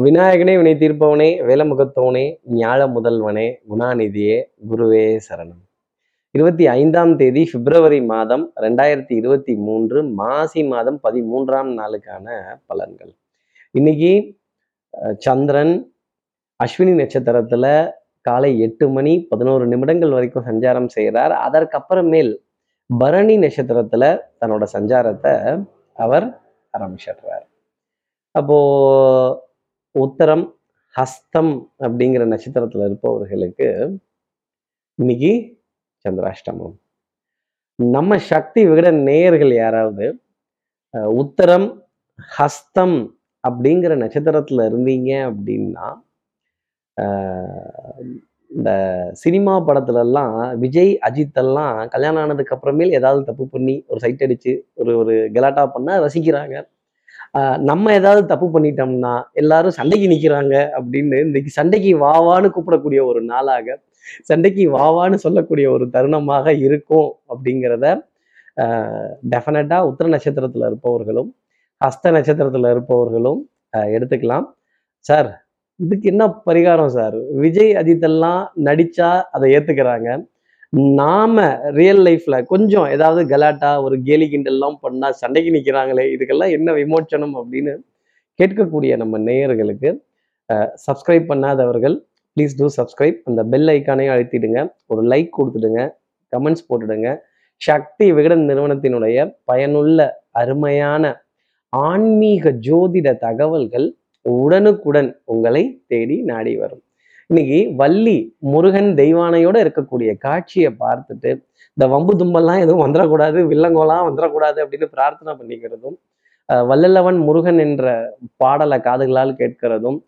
விநாயகனே வினை தீர்ப்பவனே வேலமுகத்தவனே ஞாழ முதல்வனே குணாநிதியே குருவே சரணம். இருபத்தி ஐந்தாம் தேதி பிப்ரவரி மாதம் ரெண்டாயிரத்தி இருபத்தி மூன்று மாசி மாதம் பதிமூன்றாம் நாளுக்கான பலன்கள். இன்னைக்கு சந்திரன் அஸ்வினி நட்சத்திரத்துல காலை எட்டு மணி பதினோரு நிமிடங்கள் வரைக்கும் சஞ்சாரம் செய்கிறார் அதற்கப்புறமேல் பரணி நட்சத்திரத்துல தன்னோட சஞ்சாரத்தை அவர் ஆரம்பிச்சிடுறார். அப்போ உத்தரம் ஹஸ்தம் அப்படிங்கிற நட்சத்திரத்தில் இருப்பவர்களுக்கு இன்னைக்கு சந்திராஷ்டமம். நம்ம சக்தி விகட நேயர்கள் யாராவது உத்தரம் ஹஸ்தம் அப்படிங்கிற நட்சத்திரத்தில் இருந்தீங்க அப்படின்னா இந்த சினிமா படத்துலலாம் விஜய் அஜித் எல்லாம் கல்யாணம் ஆனதுக்கு அப்புறமேல் ஏதாவது தப்பு பண்ணி ஒரு சைட் அடித்து ஒரு ஒரு கலாட்டா பண்ணால் ரசிக்கிறாங்க. நம்ம ஏதாவது தப்பு பண்ணிட்டோம்னா எல்லாரும் சண்டைக்கு நிற்கிறாங்க அப்படின்னு இன்னைக்கு சண்டைக்கு வாவான்னு கூப்பிடக்கூடிய ஒரு நாளாக சண்டைக்கு வாவான்னு சொல்லக்கூடிய ஒரு தருணமாக இருக்கும் அப்படிங்கிறத டெஃபினட்டாக உத்திர நட்சத்திரத்தில் இருப்பவர்களும் ஹஸ்த நட்சத்திரத்தில் இருப்பவர்களும் எடுத்துக்கலாம். சார் இதுக்கு என்ன பரிகாரம் சார்? விஜய் அஜித் எல்லாம் நடிச்சா அதை ஏத்துக்கிறாங்க. நாம ரியல் லைஃப்ல கொஞ்சம் ஏதாவது கலாட்டா ஒரு கேலி கிண்டல்லாம் பண்ணா சண்டைக்கு நிற்கிறாங்களே இதுக்கெல்லாம் என்ன விமோச்சனம் அப்படின்னு கேட்கக்கூடிய நம்ம நேயர்களுக்கு சப்ஸ்கிரைப் பண்ணாதவர்கள் ப்ளீஸ் டூ சப்ஸ்கிரைப் அந்த பெல் ஐக்கானே அழுத்திடுங்க. ஒரு லைக் கொடுத்துடுங்க. கமெண்ட்ஸ் போட்டுடுங்க. சக்தி விகடன் நிறுவனத்தினுடைய பயனுள்ள அருமையான ஆன்மீக ஜோதிட தகவல்கள் உடனுக்குடன் உங்களை தேடி நாடி வரும். இன்னைக்கு வள்ளி முருகன் தெய்வானையோட இருக்கக்கூடிய காட்சியை பார்த்துட்டு இந்த வம்பு தும்பெல்லாம் எதுவும் வந்துடக்கூடாது வில்லங்கோலாம் வந்துடக்கூடாது அப்படின்னு பிரார்த்தனை பண்ணிக்கிறதும் அஹ் முருகன் என்ற பாடலை காதுகளால் கேட்கிறதும்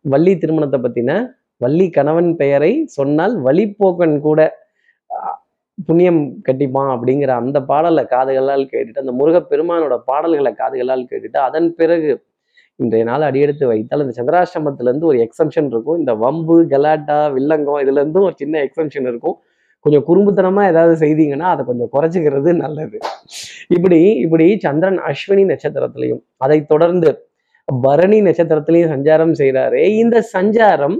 வள்ளி திருமணத்தை பத்தின வள்ளி கணவன் பெயரை சொன்னால் வழிப்போக்கன் கூட புண்ணியம் கட்டிப்பான் அப்படிங்கிற அந்த பாடலை காதுகளால் கேட்டுட்டு அந்த முருகப்பெருமானோட பாடல்களை காதுகளால் கேட்டுட்டு அதன் பிறகு இன்றைய நாள் அடியெடுத்து வைத்தால் இந்த சந்திராஷ்டமத்துல இருந்து ஒரு எக்ஸம்ஷன் இருக்கும். இந்த வம்பு கலாட்டா வில்லங்கம் இதுல இருந்தும் ஒரு சின்ன எக்ஸம்ஷன் இருக்கும். கொஞ்சம் குறும்புத்தனமா ஏதாவது செய்தீங்கன்னா அதை கொஞ்சம் குறைச்சிக்கிறது நல்லது. இப்படி இப்படி சந்திரன் அஸ்வினி நட்சத்திரத்திலையும் அதை தொடர்ந்து பரணி நட்சத்திரத்திலையும் சஞ்சாரம் செய்கிறாரு. இந்த சஞ்சாரம்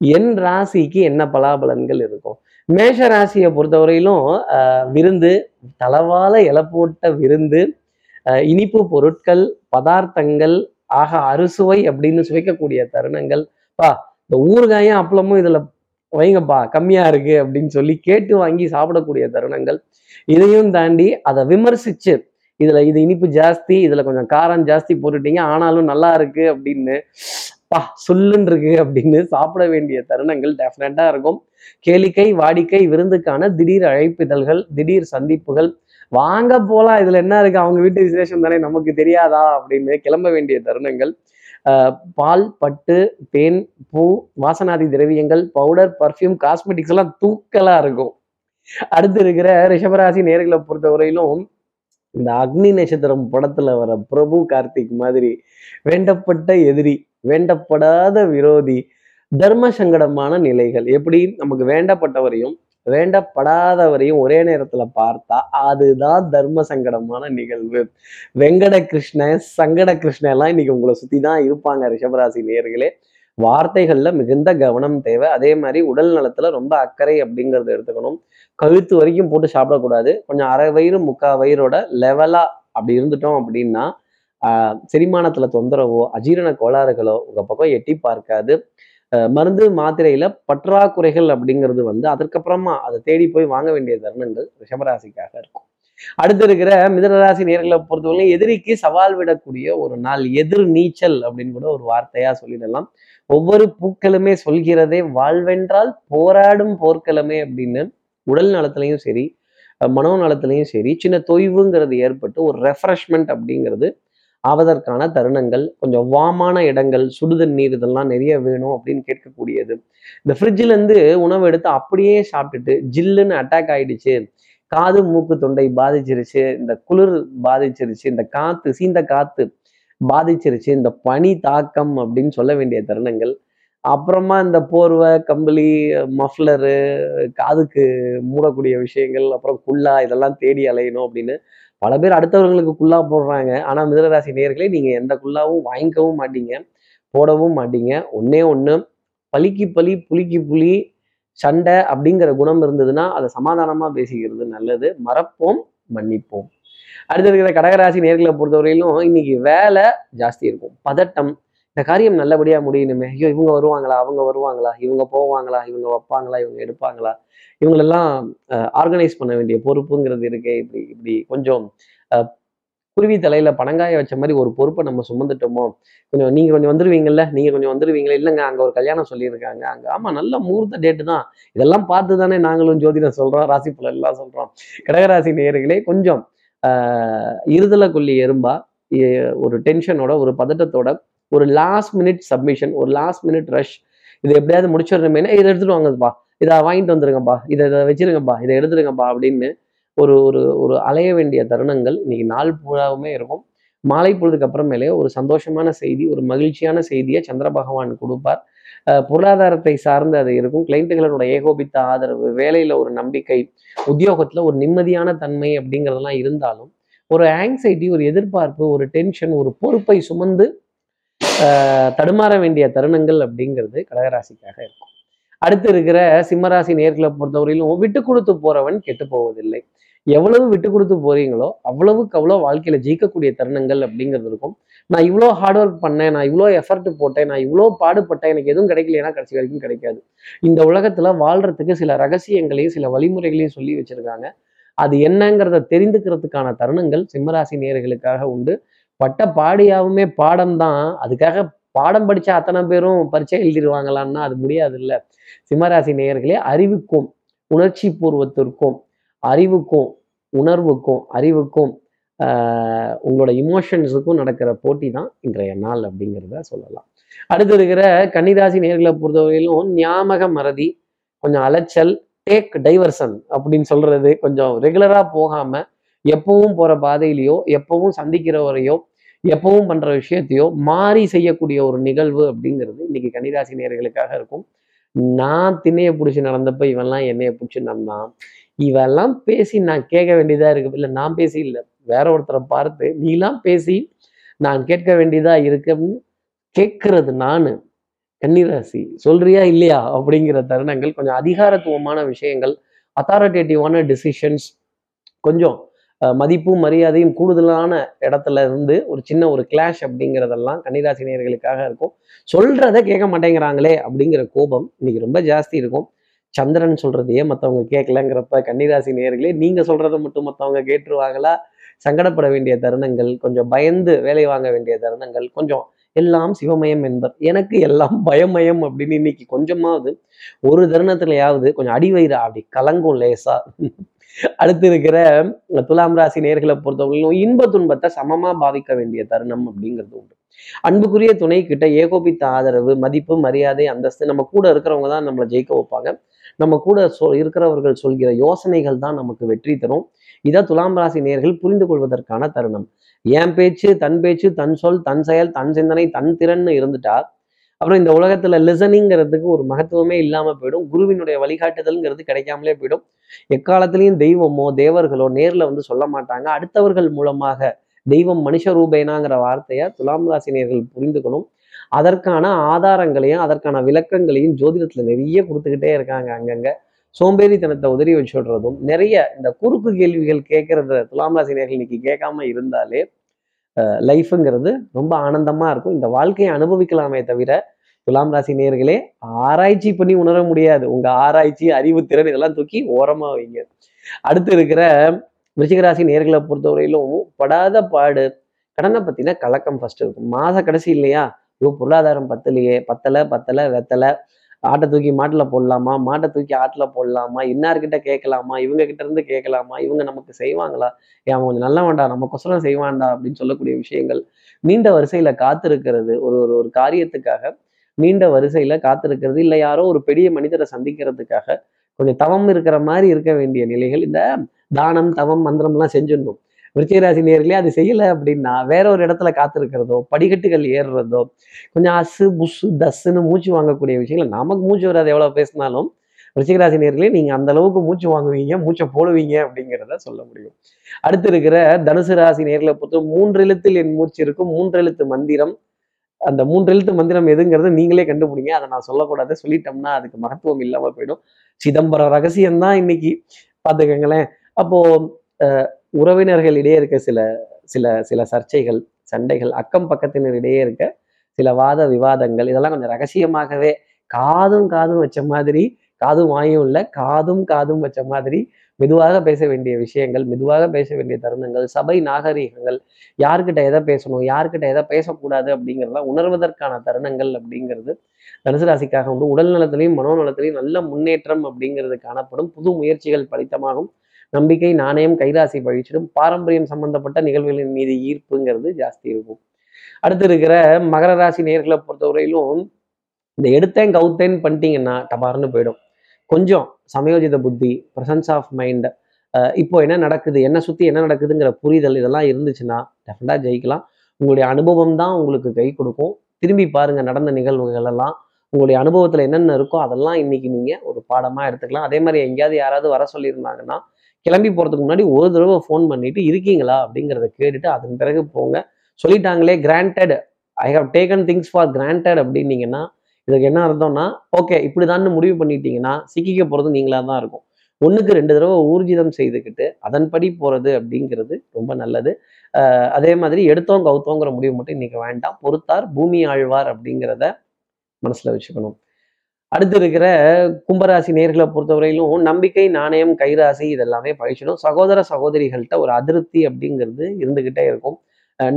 என் ராசிக்கு என்ன பலாபலன்கள் இருக்கும்? மேஷ ராசியை பொறுத்தவரையிலும் ஆஹ், விருந்து தளவால இலை போட்ட விருந்து இனிப்பு பொருட்கள் பதார்த்தங்கள் ஆக அறுசுவை அப்படின்னு சுவைக்கக்கூடிய தருணங்கள். பா இந்த ஊறுகாயும் அப்பளமும் இதுல வைங்கப்பா கம்மியா இருக்கு அப்படின்னு சொல்லி கேட்டு வாங்கி சாப்பிடக்கூடிய தருணங்கள். இதையும் தாண்டி அதை விமர்சிச்சு இதுல இது இனிப்பு ஜாஸ்தி இதுல கொஞ்சம் காரம் ஜாஸ்தி போட்டுட்டீங்க ஆனாலும் நல்லா இருக்கு அப்படின்னு பா சொல்லுன்னு இருக்கு அப்படின்னு சாப்பிட வேண்டிய தருணங்கள் டெஃபினட்டா இருக்கும். கேளிக்கை வாடிக்கை விருந்துக்கான திடீர் அழைப்பிதழ்கள் திடீர் சந்திப்புகள் வாங்க போலாம். இதுல என்ன இருக்கு? அவங்க வீட்டு விசேஷம் தானே நமக்கு தெரியாதா? அப்படின்னு கிளம்ப வேண்டிய தருணங்கள். பால் பட்டு தேன் பூ வாசனாதி திரவியங்கள் பவுடர் பர்ஃப்யூம் காஸ்மெட்டிக்ஸ் எல்லாம் தூக்கலா இருக்கும். அடுத்து இருக்கிற ரிஷபராசி நேர்களை பொறுத்தவரையிலும் இந்த அக்னி நட்சத்திரம் படத்துல வர பிரபு கார்த்திக் மாதிரி வேண்டப்பட்ட எதிரி வேண்டப்படாத விரோதி தர்ம சங்கடமான நிலைகள். எப்படி? நமக்கு வேண்டப்பட்டவரையும் வேண்டப்படாதவரையும் ஒரே நேரத்துல பார்த்தா அதுதான் தர்ம சங்கடமான நிகழ்வு. வெங்கட கிருஷ்ண சங்கட கிருஷ்ண எல்லாம் இன்னைக்கு உங்களை சுத்தி தான் இருப்பாங்க ரிஷபராசி நேர்களே வார்த்தைகள்ல மிகுந்த கவனம் தேவை. அதே மாதிரி உடல் நலத்துல ரொம்ப அக்கறை அப்படிங்கறத எடுத்துக்கணும். கழுத்து வரைக்கும் போட்டு சாப்பிடக்கூடாது. கொஞ்சம் அரை வயிறு முக்கா வயிறோட லெவலா அப்படி இருந்துட்டோம் அப்படின்னா ஆஹ் செரிமானத்துல தொந்தரவோ அஜீரண கோளாறுகளோ உங்க பக்கம் எட்டி பார்க்காது. மருந்து மாத்திரையில பற்றாக்குறைகள் அப்படிங்கிறது வந்து அதற்கப்புறமா அதை தேடி போய் வாங்க வேண்டிய தருணங்கள் ரிஷபராசிக்காக இருக்கும். அடுத்து இருக்கிற மிதனராசி நேர்களை பொறுத்தவரை எதிரிக்கு சவால் விடக்கூடிய ஒரு நாள் எதிர் நீச்சல் அப்படின்னு கூட ஒரு வார்த்தையா சொல்லிடலாம். ஒவ்வொரு பூக்களுமே சொல்கிறதே வாழ்வென்றால் போராடும் போர்க்களமே அப்படின்னு உடல் நலத்திலையும் சரி மனோ நலத்திலையும் சரி சின்ன தொய்வுங்கிறது ஏற்பட்டு ஒரு ரெஃப்ரெஷ்மெண்ட் அப்படிங்கிறது ஆவதற்கான தருணங்கள் கொஞ்சம் வாமான இடங்கள் சுடுதண்ணீர் இதெல்லாம் நிறைய வேணும் அப்படின்னு கேட்கக்கூடியது. இந்த ஃப்ரிட்ஜிலேருந்து உணவு எடுத்து அப்படியே சாப்பிட்டுட்டு ஜில்லுன்னு அட்டாக் ஆயிடுச்சு. காது மூக்கு தொண்டை பாதிச்சிருச்சு. இந்த குளிர் பாதிச்சிருச்சு. இந்த காத்து சீந்த காத்து பாதிச்சிருச்சு. இந்த பனி தாக்கம் அப்படின்னு சொல்ல வேண்டிய தருணங்கள். அப்புறமா இந்த போர்வை கம்பளி மஃப்லரு காதுக்கு மூடக்கூடிய விஷயங்கள் அப்புறம் குல்லா இதெல்லாம் தேடி அலையணும் அப்படின்னு பல பேர் அடுத்தவர்களுக்கு குல்லா போடுறாங்க. ஆனால் மிதனராசி நேர்களே நீங்க எந்த குல்லாவும் வாங்கிக்கவும் மாட்டீங்க. போடவும் மாட்டீங்க. ஒண்ணே ஒண்ணு பலிக்கு பலி புலிக்கு புலி சண்டை அப்படிங்கிற குணம் இருந்ததுன்னா அதை சமாதானமா பேசிக்கிறது நல்லது. மறப்போம் மன்னிப்போம். அடுத்து இருக்கிற கடகராசி நேர்களை பொறுத்தவரையிலும் இன்னைக்கு வேலை ஜாஸ்தி இருக்கும். பதட்டம் இந்த காரியம் நல்லபடியா முடியணுமே. ஐயோ இவங்க வருவாங்களா? அவங்க வருவாங்களா? இவங்க போவாங்களா? இவங்க வைப்பாங்களா? இவங்க எடுப்பாங்களா? இவங்களெல்லாம் ஆர்கனைஸ் பண்ண வேண்டிய பொறுப்புங்கிறது இருக்கே. இப்படி இப்படி கொஞ்சம் அஹ், குருவி தலையில பணங்காய வச்ச மாதிரி ஒரு பொறுப்பை நம்ம சுமந்துட்டோமோ? கொஞ்சம் நீங்க கொஞ்சம் வந்துருவீங்கல்ல? நீங்க கொஞ்சம் வந்துருவீங்களா? இல்லைங்க அங்க ஒரு கல்யாணம் சொல்லியிருக்காங்க. அங்க ஆமா நல்ல முகூர்த்த டேட்டு தான். இதெல்லாம் பார்த்து தானே நாங்களும் ஜோதிடம் சொல்றோம் ராசி பலன் எல்லாம் சொல்றோம். கடகராசி நேயர்களே கொஞ்சம் ஆஹ் இருதலை கொல்லி எறும்பா ஒரு டென்ஷனோட ஒரு பதட்டத்தோட ஒரு லாஸ்ட் மினிட் சப்மிஷன் ஒரு லாஸ்ட் மினிட் ரஷ் இதை எப்படியாவது முடிச்சிடணுமே இதை எடுத்துட்டு வாங்கப்பா. இதை வாங்கிட்டு வந்துருங்கப்பா. இதை இதை வச்சிருங்கப்பா. இதை எடுத்துருங்கப்பா அப்படின்னு ஒரு ஒரு ஒரு அலைய வேண்டிய தருணங்கள் இன்னைக்கு நாள் பூராவுமே இருக்கும். மாலை பொழுதுக்கு அப்புறமேலே ஒரு சந்தோஷமான செய்தி ஒரு மகிழ்ச்சியான செய்தியை சந்திர பகவான் கொடுப்பார். பொருளாதாரத்தை சார்ந்து அது இருக்கும். கிளைண்ட்டுகளோட ஏகோபித்த ஆதரவு வேலையில் ஒரு நம்பிக்கை உத்தியோகத்தில் ஒரு நிம்மதியான தன்மை அப்படிங்கிறதெல்லாம் இருந்தாலும் ஒரு ஆங்ஸைட்டி ஒரு எதிர்பார்ப்பு ஒரு டென்ஷன் ஒரு பொறுப்பை சுமந்து தடுமாற வேண்டிய தருணங்கள் அப்படிங்கிறது கடகராசிக்காக இருக்கும். அடுத்து இருக்கிற சிம்மராசி நேர்களை பொறுத்தவரையிலும் விட்டு கொடுத்து போறவன் கெட்டு போவதில்லை. எவ்வளவு விட்டு கொடுத்து போறீங்களோ அவ்வளவுக்கு அவ்வளோ வாழ்க்கையில ஜெயிக்கக்கூடிய தருணங்கள் அப்படிங்கிறது இருக்கும். நான் இவ்வளோ ஹார்ட் ஒர்க் பண்ணேன் நான் இவ்வளோ எஃபர்ட் போட்டேன் நான் இவ்வளோ பாடுபட்டேன் எனக்கு எதுவும் கிடைக்கலைன்னா கடைசி வரைக்கும் கிடைக்காது. இந்த உலகத்துல வாழ்றதுக்கு சில ரகசியங்களையும் சில வழிமுறைகளையும் சொல்லி வச்சிருக்காங்க. அது என்னங்கிறத தெரிந்துக்கிறதுக்கான தருணங்கள் சிம்மராசி நேர்களுக்காக உண்டு. பட்ட பாடியாவுமே பாடம் தான் அதுக்காக பாடம் படித்த அத்தனை பேரும் பரீட்சை எழுதிடுவாங்களான்னா அது முடியாது இல்லை சிம்மராசி நேயர்களே அறிவுக்கும் உணர்ச்சி பூர்வத்திற்கும் அறிவுக்கும் உணர்வுக்கும் அறிவுக்கும் ஆஹ் உங்களோட இமோஷன்ஸுக்கும் நடக்கிற போட்டி தான் இன்றைய நாள் அப்படிங்கிறத சொல்லலாம். அடுத்து இருக்கிற கன்னிராசி நேர்களை பொறுத்தவரையிலும் ஞாபக மறதி கொஞ்சம் அலைச்சல் டேக் டைவர்சன் அப்படின்னு சொல்றது கொஞ்சம் ரெகுலராக போகாமல் எப்பவும் போற பாதையிலையோ எப்பவும் சந்திக்கிறவரையோ எப்பவும் பண்ற விஷயத்தையோ மாறி செய்யக்கூடிய ஒரு நிகழ்வு அப்படிங்கிறது இன்னைக்கு கன்னிராசி நேர்களுக்காக இருக்கும். நான் திண்ணைய பிடிச்சி நடந்தப்ப இவெல்லாம் என்னைய பிடிச்சி நடந்தான் இவெல்லாம் பேசி நான் கேட்க வேண்டியதா இருக்கு. இல்லை நான் பேசி இல்லை. வேற ஒருத்தரை பார்த்து நீலாம் பேசி நான் கேட்க வேண்டியதா இருக்குன்னு கேட்கறது நானு. கன்னிராசி சொல்றியா இல்லையா? அப்படிங்கிற தருணங்கள் கொஞ்சம் அதிகாரத்துவமான விஷயங்கள் அத்தாரிட்டேட்டிவான டிசிஷன்ஸ் கொஞ்சம் மதிப்பும் மரியாதையும் கூடுதலான இடத்துல இருந்து ஒரு சின்ன ஒரு கிளாஷ் அப்படிங்கிறதெல்லாம் கன்னிராசி நேயர்களுக்காக இருக்கும். சொல்றத கேட்க மாட்டேங்கிறாங்களே அப்படிங்கிற கோபம் இன்னைக்கு ரொம்ப ஜாஸ்தி இருக்கும். சந்திரன் சொல்றதையே மற்றவங்க கேட்கலங்கிறப்ப கன்னிராசி நேயர்களே நீங்க சொல்றதை மட்டும் மற்றவங்க கேட்டுருவாங்களா? சங்கடப்பட வேண்டிய தருணங்கள் கொஞ்சம் பயந்து வேலை வாங்க வேண்டிய தருணங்கள் கொஞ்சம் எல்லாம் சிவமயம் என்பர். எனக்கு எல்லாம் பயமயம் அப்படின்னு இன்னைக்கு கொஞ்சமாவது ஒரு தருணத்துலயாவது கொஞ்சம் அடிவயிறு அப்படி கலங்கும் லேசா. அடுத்து இருக்கிற துலாம் ராசி நேர்களை பொறுத்தவரையிலும் இன்ப துன்பத்தை சமமா பாவிக்க வேண்டிய தருணம் அப்படிங்கிறது உண்டு. அன்புக்குரிய துணை கிட்ட ஏகோபித்த ஆதரவு மதிப்பு மரியாதை அந்தஸ்து நம்ம கூட இருக்கிறவங்க தான் நம்மளை ஜெயிக்க வைப்பாங்க. நம்ம கூட சொல் இருக்கிறவர்கள் சொல்கிற யோசனைகள் தான் நமக்கு வெற்றி தரும். இதை துலாம் ராசி நேர்கள் புரிந்து கொள்வதற்கான தருணம். என் பேச்சு தன் பேச்சு தன் சொல் தன் செயல் தன் சிந்தனை தன் திறன்னு இருந்துட்டா அப்புறம் இந்த உலகத்துல லிசனிங்கிறதுக்கு ஒரு மகத்துவமே இல்லாம போயிடும். குருவினுடைய வழிகாட்டுதல்ங்கிறது கிடைக்காமலே போயிடும். எக்காலத்திலையும் தெய்வமோ தேவர்களோ நேர்ல வந்து சொல்ல மாட்டாங்க. அடுத்தவர்கள் மூலமாக தெய்வம் மனுஷ ரூபேனாங்கிற வார்த்தையை துலாம் ராசினியர்கள் புரிந்துக்கணும். அதற்கான ஆதாரங்களையும் அதற்கான விளக்கங்களையும் ஜோதிடத்துல நிறைய கொடுத்துக்கிட்டே இருக்காங்க அங்கங்க. சோம்பேறித்தனத்தை உதறி வச்சுடுறதும் நிறைய இந்த குறுக்கு கேள்விகள் கேட்கறத துலாம் ராசினியர்கள் இன்னைக்கு கேட்காம இருந்தாலே லைஃப்புங்கிறது ரொம்ப ஆனந்தமா இருக்கும். இந்த வாழ்க்கையை அனுபவிக்கலாமே தவிர துலாம் ராசி நேர்களே ஆராய்ச்சி பண்ணி உணர முடியாது. உங்க ஆராய்ச்சி அறிவு திறன் இதெல்லாம் தூக்கி ஓரமா வைங்க. அடுத்து இருக்கிற விருச்சிகராசி நேர்களை பொறுத்தவரையிலும் படாத பாடு. கடனை பத்தின கலக்கம் ஃபர்ஸ்ட் இருக்கும். மாச கடைசி இல்லையா? ஐயோ பொருளாதாரம் பத்தலையே. பத்தலை பத்தலை வெத்தலை. ஆட்டை தூக்கி மாட்டுல போடலாமா? மாட்டை தூக்கி ஆட்டுல போடலாமா? இன்னார்கிட்ட கேட்கலாமா? இவங்க கிட்ட இருந்து கேட்கலாமா? இவங்க நமக்கு செய்வாங்களா? ஏன் அவன் கொஞ்சம் நல்ல வேண்டாம் நம்ம கொசரம் செய்வான்டா அப்படின்னு சொல்லக்கூடிய விஷயங்கள் நீண்ட வரிசையில காத்திருக்கிறது ஒரு ஒரு ஒரு காரியத்துக்காக நீண்ட வரிசையில காத்திருக்கிறது. இல்லை யாரோ ஒரு பெரிய மனிதரை சந்திக்கிறதுக்காக கொஞ்சம் தவம் இருக்கிற மாதிரி இருக்க வேண்டிய நிலைகள். இந்த தானம் தவம் மந்திரம்லாம் செஞ்சிடணும். விருச்சிகராசி நேர்களே அது செய்யலை அப்படின்னா வேற ஒரு இடத்துல காத்திருக்கிறதோ படிக்கட்டுகள் ஏறுறதோ கொஞ்சம் அசு புசு தஸ்ஸுன்னு மூச்சு வாங்கக்கூடிய விஷயங்கள். நமக்கு மூச்சு வராது எவ்வளவு பேசினாலும். விருச்சிகராசி நேர்களே நீங்க அந்த அளவுக்கு மூச்சு வாங்குவீங்க மூச்சை போடுவீங்க அப்படிங்கிறத சொல்ல முடியும். அடுத்து இருக்கிற தனுசு ராசி நேர்களை பொறுத்த மூன்று எழுத்தில் என் மூச்சு இருக்கும். மூன்று எழுத்து மந்திரம் அந்த மூன்று எழுத்து மந்திரம் எதுங்கிறது நீங்களே கண்டுபிடிங்க. அதை நான் சொல்லக்கூடாது. சொல்லிட்டோம்னா அதுக்கு மகத்துவம் இல்லாம போயிடும். சிதம்பரம் ரகசியம் தான் இன்னைக்கு பார்த்துக்கங்களேன் அப்போ அஹ், உறவினர்களிடையே இருக்க சில சில சில சர்ச்சைகள் சண்டைகள் அக்கம் பக்கத்தினரிடையே இருக்க சில வாத விவாதங்கள் இதெல்லாம் கொஞ்சம் ரகசியமாகவே காதும் காதும் வச்ச மாதிரி காதும் வாயும் இல்லை காதும் காதும் வச்ச மாதிரி மெதுவாக பேச வேண்டிய விஷயங்கள் மெதுவாக பேச வேண்டிய தருணங்கள் சபை நாகரீகங்கள் யார்கிட்ட எதை பேசணும் யார்கிட்ட எதை பேசக்கூடாது அப்படிங்கிறதெல்லாம் உணர்வதற்கான தருணங்கள் அப்படிங்கிறது தனுசு ராசிக்காக வந்து உடல் நலத்திலையும் மனோநலத்திலையும் நல்ல முன்னேற்றம் அப்படிங்கிறது காணப்படும். புது முயற்சிகள் பலித்தமாகும். நம்பிக்கை நாணயம் கைராசி பழிச்சிடும். பாரம்பரியம் சம்பந்தப்பட்ட நிகழ்வுகளின் மீது ஈர்ப்புங்கிறது ஜாஸ்தி இருக்கும். அடுத்து இருக்கிற மகர ராசி நேர்களை பொறுத்தவரையிலும் இந்த எடுத்தேன் கவுத்தேன் பண்ணிட்டீங்கன்னா டபார்னு போயிடும். கொஞ்சம் சமயோஜித புத்தி பிரசன்ஸ் ஆஃப் மைண்ட் இப்போ என்ன நடக்குது என்ன சுற்றி என்ன நடக்குதுங்கிற புரிதல் இதெல்லாம் இருந்துச்சுன்னா டெஃபினட்டாக ஜெயிக்கலாம். உங்களுடைய அனுபவம் தான் உங்களுக்கு கை கொடுக்கும். திரும்பி பாருங்கள் நடந்த நிகழ்வுகள் எல்லாம் உங்களுடைய அனுபவத்தில் என்னென்ன இருக்கோ அதெல்லாம் இன்னைக்கு நீங்கள் ஒரு பாடமாக எடுத்துக்கலாம். அதே மாதிரி எங்கேயாவது யாராவது வர சொல்லியிருந்தாங்கன்னா கிளம்பி போகிறதுக்கு முன்னாடி ஒரு தடவை ஃபோன் பண்ணிட்டு இருக்கீங்களா? அப்படிங்கிறத கேட்டுட்டு அதன் பிறகு போங்க. சொல்லிட்டாங்களே granted I have taken things for granted அப்படின்னீங்கன்னா இதுக்கு என்ன அர்த்தம்னா ஓகே இப்படிதான்னு முடிவு பண்ணிட்டீங்கன்னா சிக்கிக்க போகிறது நீங்களாக தான் இருக்கும். ஒன்றுக்கு ரெண்டு தடவை ஊர்ஜிதம் செய்துக்கிட்டு அதன்படி போகிறது அப்படிங்கிறது ரொம்ப நல்லது. அதே மாதிரி எடுத்தோம் கவுத்தோங்கிற முடிவு மட்டும் இன்னைக்கு வேண்டாம். பொறுத்தார் பூமி ஆழ்வார் அப்படிங்கிறத மனசுல வச்சுக்கணும். அடுத்து இருக்கிற கும்பராசி நேர்களை பொறுத்தவரையிலும் நம்பிக்கை நாணயம் கைராசி இதெல்லாமே பழிச்சிடும். சகோதர சகோதரிகள்கிட்ட ஒரு அதிருப்தி அப்படிங்கிறது இருந்துகிட்டே இருக்கும்.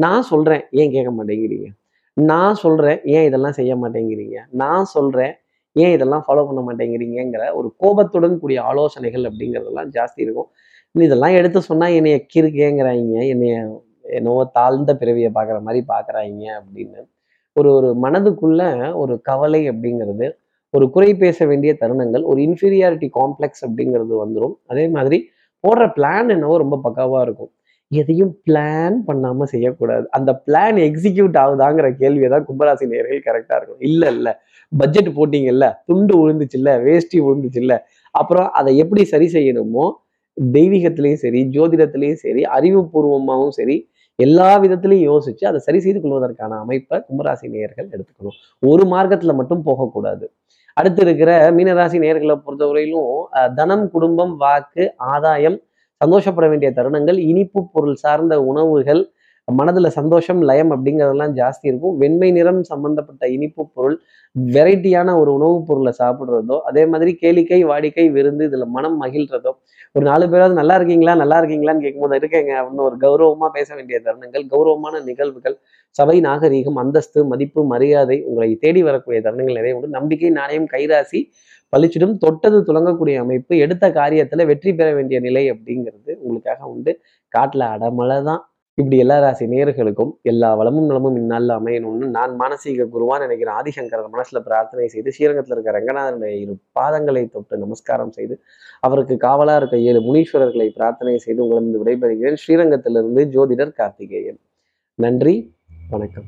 நான் சொல்றேன் ஏன் கேட்க மாட்டேங்கிறீங்க? நான் சொல்கிறேன் ஏன் இதெல்லாம் செய்ய மாட்டேங்கிறீங்க? நான் சொல்கிறேன் ஏன் இதெல்லாம் ஃபாலோ பண்ண மாட்டேங்கிறீங்கிற ஒரு கோபத்துடன் கூடிய ஆலோசனைகள் அப்படிங்கிறதெல்லாம் ஜாஸ்தி இருக்கும். இதெல்லாம் எடுத்து சொன்னால் என்னைய கிறுக்கேங்கிறாங்க என்னைய என்னவோ தாழ்ந்த பிறவியை பார்க்குற மாதிரி பார்க்குறாங்க அப்படின்னு. ஒரு ஒரு மனதுக்குள்ள ஒரு கவலை அப்படிங்கிறது ஒரு குறை பேச வேண்டிய தருணங்கள் ஒரு இன்ஃபீரியாரிட்டி காம்ப்ளெக்ஸ் அப்படிங்கிறது வந்துடும் அதே மாதிரி போடுற பிளான் என்னவோ ரொம்ப பக்காவாக இருக்கும். எதையும் பிளான் பண்ணாம செய்யக்கூடாது. அந்த பிளான் எக்ஸிக்யூட் ஆகுதாங்கிற கேள்வியை தான் கும்பராசி நேர்கள் கரெக்டா இருக்கும் இல்ல இல்ல. பட்ஜெட் போட்டீங்கல்ல துண்டு விழுந்துச்சுல்ல வேஷ்டி விழுந்துச்சுல்ல அப்புறம் அதை எப்படி சரி செய்யணுமோ தெய்வீகத்திலையும் சரி ஜோதிடத்திலையும் சரி அறிவுபூர்வமாகவும் சரி எல்லா விதத்திலையும் யோசிச்சு அதை சரி செய்து கொள்வதற்கான அமைப்பை கும்பராசி நேயர்கள் எடுத்துக்கணும். ஒரு மார்க்கத்துல மட்டும் போகக்கூடாது. அடுத்து இருக்கிற மீனராசி நேர்களை பொறுத்தவரையிலும் தனம் குடும்பம் வாக்கு ஆதாயம் சந்தோஷப்பட வேண்டிய தருணங்கள் இனிப்பு பொருள் சார்ந்த உணவுகள் மனதுல சந்தோஷம் லயம் அப்படிங்கிறதெல்லாம் ஜாஸ்தி இருக்கும். வெண்மை நிறம் சம்பந்தப்பட்ட இனிப்பு பொருள் வெரைட்டியான ஒரு உணவுப் பொருளை சாப்பிட்றதோ அதே மாதிரி கேளிக்கை வாடிக்கை விருந்து இதுல மனம் மகிழ்றதோ ஒரு நாலு பேராவது நல்லா இருக்கீங்களா நல்லா இருக்கீங்களான்னு கேட்கும்போது இருக்கேங்க அப்படின்னு ஒரு கௌரவமா பேச வேண்டிய தருணங்கள் கௌரவமான நிகழ்வுகள் சபை நாகரீகம் அந்தஸ்து மதிப்பு மரியாதை உங்களை தேடி வரக்கூடிய தருணங்கள் நிறைய உண்டு. நம்பிக்கை நாணயம் கைராசி பளிச்சிடும் தொட்டது துலங்கக்கூடிய அமைப்பு எடுத்த காரியத்துல வெற்றி பெற வேண்டிய நிலை அப்படிங்கிறது உங்களுக்காக உண்டு. காட்டுல அடமழை தான். இப்படி எல்லா ராசி நேர்களுக்கும் எல்லா வளமும் நலமும் இந்நாளில் அமையணும்னு நான் மானசீக குருவான் நினைக்கிறேன். ஆதிசங்கரர் மனசுல பிரார்த்தனை செய்து ஸ்ரீரங்கத்தில் இருக்க ரங்கநாதனுடைய இரு பாதங்களை தொட்டு நமஸ்காரம் செய்து அவருக்கு காவலா இருக்க ஏழு முனீஸ்வரர்களை பிரார்த்தனை செய்து உங்களிடம் விடைபெறுகிறேன். ஸ்ரீரங்கத்திலிருந்து ஜோதிடர் கார்த்திகேயன். நன்றி. வணக்கம்.